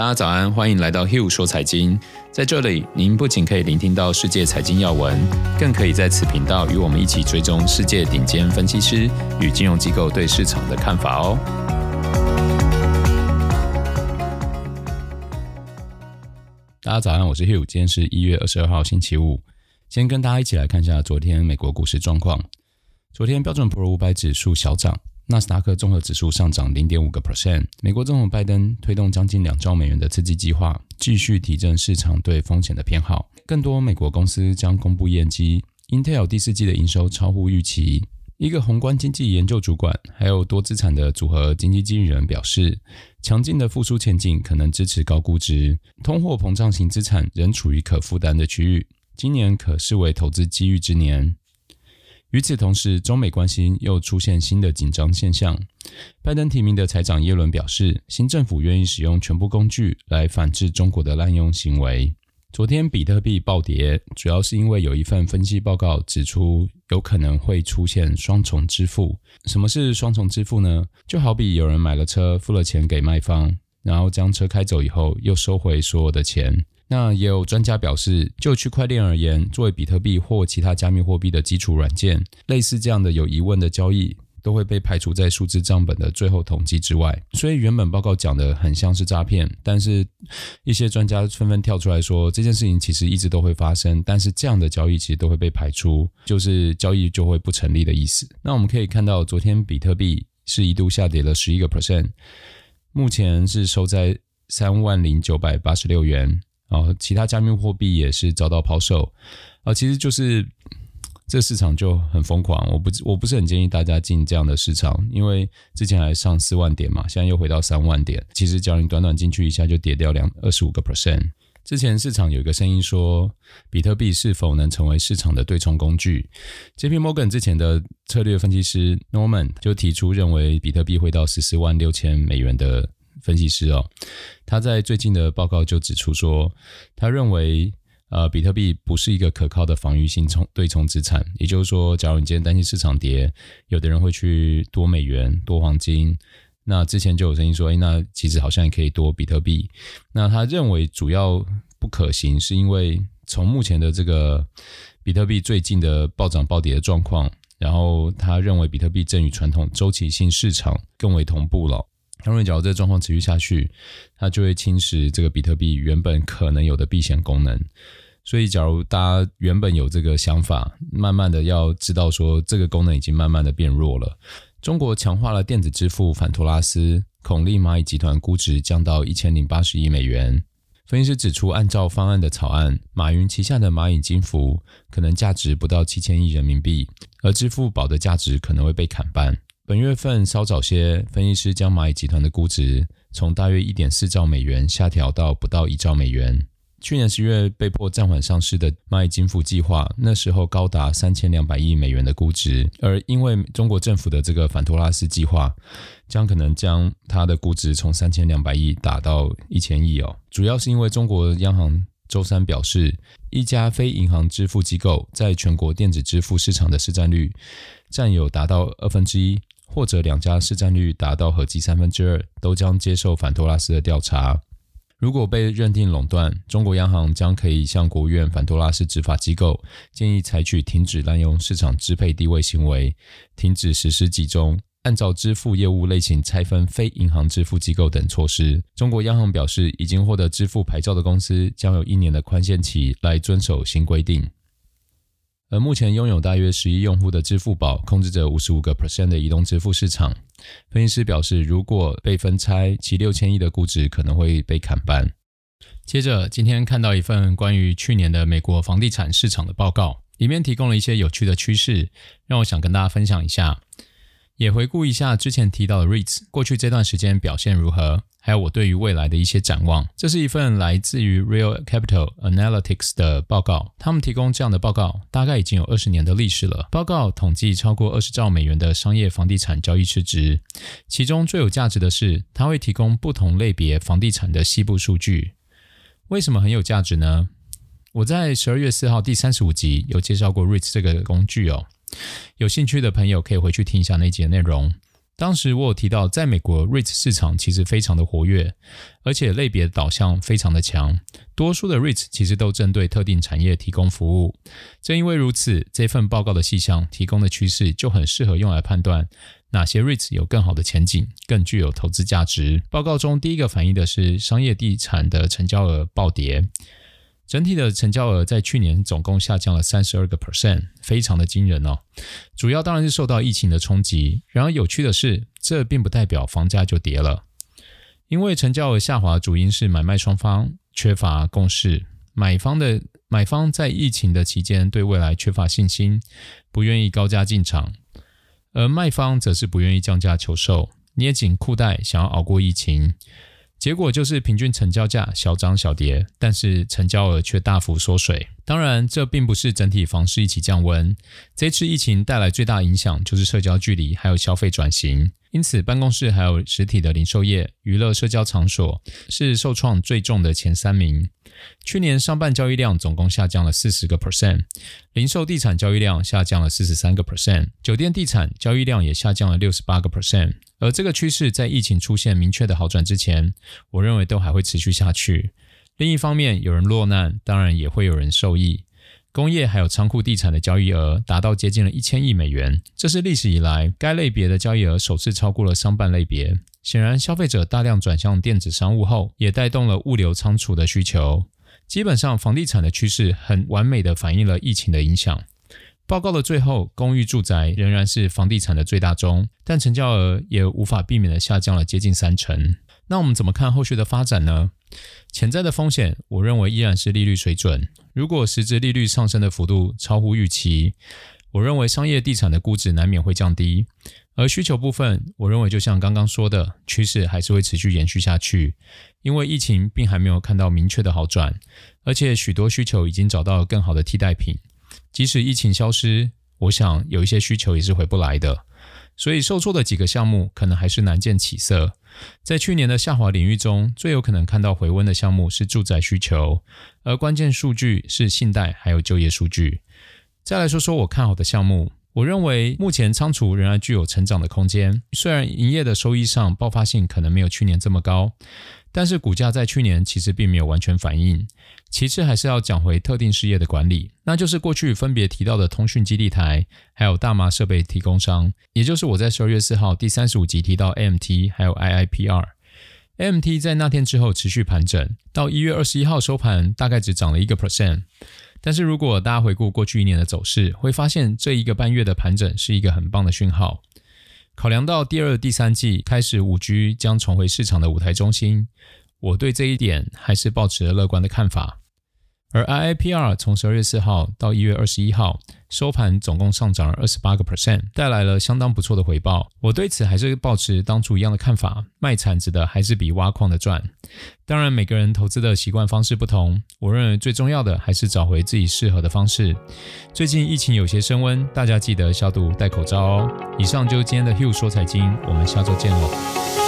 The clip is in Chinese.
大家早安，欢迎来到 Hugh 说财经。在这里，您不仅可以聆听到世界财经要闻，更可以在此频道与我们一起追踪世界顶尖分析师与金融机构对市场的看法哦。大家早安，我是 Hugh，今天是一月二十二号星期五。先跟大家一起来看一下昨天美国股市状况。昨天标准普尔五百指数小涨。纳斯达克综合指数上涨零点五个 percent。美国总统拜登推动将近两兆美元的刺激计划，继续提振市场对风险的偏好。更多美国公司将公布业绩，Intel 第四季的营收超乎预期。一个宏观经济研究主管，还有多资产的组合经济经理人表示，强劲的复苏前景可能支持高估值，通货膨胀型资产仍处于可负担的区域，今年可视为投资机遇之年。与此同时，中美关系又出现新的紧张现象。拜登提名的财长耶伦表示，新政府愿意使用全部工具来反制中国的滥用行为。昨天比特币暴跌，主要是因为有一份分析报告指出，有可能会出现双重支付。什么是双重支付呢？就好比有人买了车，付了钱给卖方，然后将车开走以后，又收回所有的钱。那也有专家表示，就区块链而言，作为比特币或其他加密货币的基础软件，类似这样的有疑问的交易，都会被排除在数字账本的最后统计之外。所以原本报告讲的很像是诈骗，但是一些专家纷纷跳出来说，这件事情其实一直都会发生，但是这样的交易其实都会被排除，就是交易就会不成立的意思。那我们可以看到，昨天比特币是一度下跌了十一个 percent，目前是收在三万零九百八十六元。然后其他加密货币也是遭到抛售，啊，其实就是这市场就很疯狂。我不我不是很建议大家进这样的市场，因为之前还上四万点嘛，现在又回到三万点。其实只要你短短进去一下就跌掉两二十五个 percent。之前市场有一个声音说，比特币是否能成为市场的对冲工具？JP Morgan 之前的策略分析师 Norman 就提出认为，比特币会到十四万六千美元的。分析师哦，他在最近的报告就指出说，他认为呃，比特币不是一个可靠的防御性冲对冲资产。也就是说，假如你今天担心市场跌，有的人会去多美元、多黄金。那之前就有声音说，诶，那其实好像也可以多比特币。那他认为主要不可行，是因为从目前的这个比特币最近的暴涨暴跌的状况，然后他认为比特币正与传统周期性市场更为同步了。因为，假如这个状况持续下去，它就会侵蚀这个比特币原本可能有的避险功能。所以，假如大家原本有这个想法，慢慢的要知道说，这个功能已经慢慢的变弱了。中国强化了电子支付反托拉斯，恐令蚂蚁集团估值降到一千零八十亿美元。分析师指出，按照方案的草案，马云旗下的蚂蚁金服可能价值不到七千亿人民币，而支付宝的价值可能会被砍半。本月份稍早些，分析师将蚂蚁集团的估值从大约一点四兆美元下调到不到一兆美元。去年十月被迫暂缓上市的蚂蚁金服计划，那时候高达三千两百亿美元的估值，而因为中国政府的这个反托拉斯计划，将可能将它的估值从三千两百亿打到一千亿哦。主要是因为中国央行周三表示，一家非银行支付机构在全国电子支付市场的市占率占有达到二分之一。或者两家市占率达到合计三分之二，都将接受反托拉斯的调查。如果被认定垄断，中国央行将可以向国务院反托拉斯执法机构建议采取停止滥用市场支配地位行为、停止实施集中、按照支付业务类型拆分非银行支付机构等措施。中国央行表示，已经获得支付牌照的公司将有一年的宽限期来遵守新规定。而目前拥有大约十亿用户的支付宝，控制着五十五个 percent 的移动支付市场。分析师表示，如果被分拆，其六千亿的估值可能会被砍半。接着，今天看到一份关于去年的美国房地产市场的报告，里面提供了一些有趣的趋势，让我想跟大家分享一下。也回顾一下之前提到的 REITs 过去这段时间表现如何，还有我对于未来的一些展望。这是一份来自于 Real Capital Analytics 的报告，他们提供这样的报告，大概已经有二十年的历史了。报告统计超过二十兆美元的商业房地产交易市值，其中最有价值的是，它会提供不同类别房地产的细部数据。为什么很有价值呢？我在十二月四号第三十五集有介绍过 REITs 这个工具哦。有兴趣的朋友可以回去听一下那集的内容。当时我有提到，在美国 REIT 市场其实非常的活跃，而且类别导向非常的强，多数的 REIT 其实都针对特定产业提供服务。正因为如此，这份报告的细项提供的趋势就很适合用来判断哪些 REIT 有更好的前景，更具有投资价值。报告中第一个反映的是商业地产的成交额暴跌。整体的成交额在去年总共下降了三十二个 percent，非常的惊人哦。主要当然是受到疫情的冲击。然而有趣的是，这并不代表房价就跌了，因为成交额下滑主因是买卖双方缺乏共识，买方的买方在疫情的期间对未来缺乏信心，不愿意高价进场，而卖方则是不愿意降价求售，捏紧裤带想要熬过疫情。结果就是平均成交价小涨小跌，但是成交额却大幅缩水。当然，这并不是整体房市一起降温。这次疫情带来最大影响就是社交距离还有消费转型。因此，办公室还有实体的零售业、娱乐社交场所是受创最重的前三名。去年上半交易量总共下降了四十个 percent，零售地产交易量下降了四十三个 percent，酒店地产交易量也下降了六十八个 percent。而这个趋势在疫情出现明确的好转之前，我认为都还会持续下去。另一方面，有人落难，当然也会有人受益。工业还有仓库地产的交易额达到接近了一千亿美元，这是历史以来该类别的交易额首次超过了商办类别。显然，消费者大量转向电子商务后，也带动了物流仓储的需求。基本上，房地产的趋势很完美地反映了疫情的影响。报告的最后，公寓住宅仍然是房地产的最大宗，但成交额也无法避免地下降了接近三成。那我们怎么看后续的发展呢？潜在的风险，我认为依然是利率水准。如果实质利率上升的幅度超乎预期，我认为商业地产的估值难免会降低。而需求部分，我认为就像刚刚说的，趋势还是会持续延续下去，因为疫情并还没有看到明确的好转，而且许多需求已经找到了更好的替代品。即使疫情消失，我想有一些需求也是回不来的。所以受挫的几个项目可能还是难见起色。在去年的下滑领域中，最有可能看到回温的项目是住宅需求，而关键数据是信贷还有就业数据。再来说说我看好的项目，我认为目前仓储仍然具有成长的空间，虽然营业的收益上爆发性可能没有去年这么高。但是股价在去年其实并没有完全反映。其次还是要讲回特定事业的管理，那就是过去分别提到的通讯基地台，还有大麻设备提供商，也就是我在十二月四号第三十五集提到 AMT 还有 IIPR。AMT 在那天之后持续盘整，到一月二十一号收盘大概只涨了一个 percent。但是如果大家回顾过去一年的走势，会发现这一个半月的盘整是一个很棒的讯号。考量到第二、第三季开始，五 G 将重回市场的舞台中心，我对这一点还是抱持了乐观的看法。而 IIPR 从十二月四号到一月二十一号收盘，总共上涨了二十八个 percent，带来了相当不错的回报。我对此还是抱持当初一样的看法，卖铲子的还是比挖矿的赚。当然，每个人投资的习惯方式不同，我认为最重要的还是找回自己适合的方式。最近疫情有些升温，大家记得消毒、戴口罩哦。以上就是今天的 Hugh 说财经，我们下周见喽。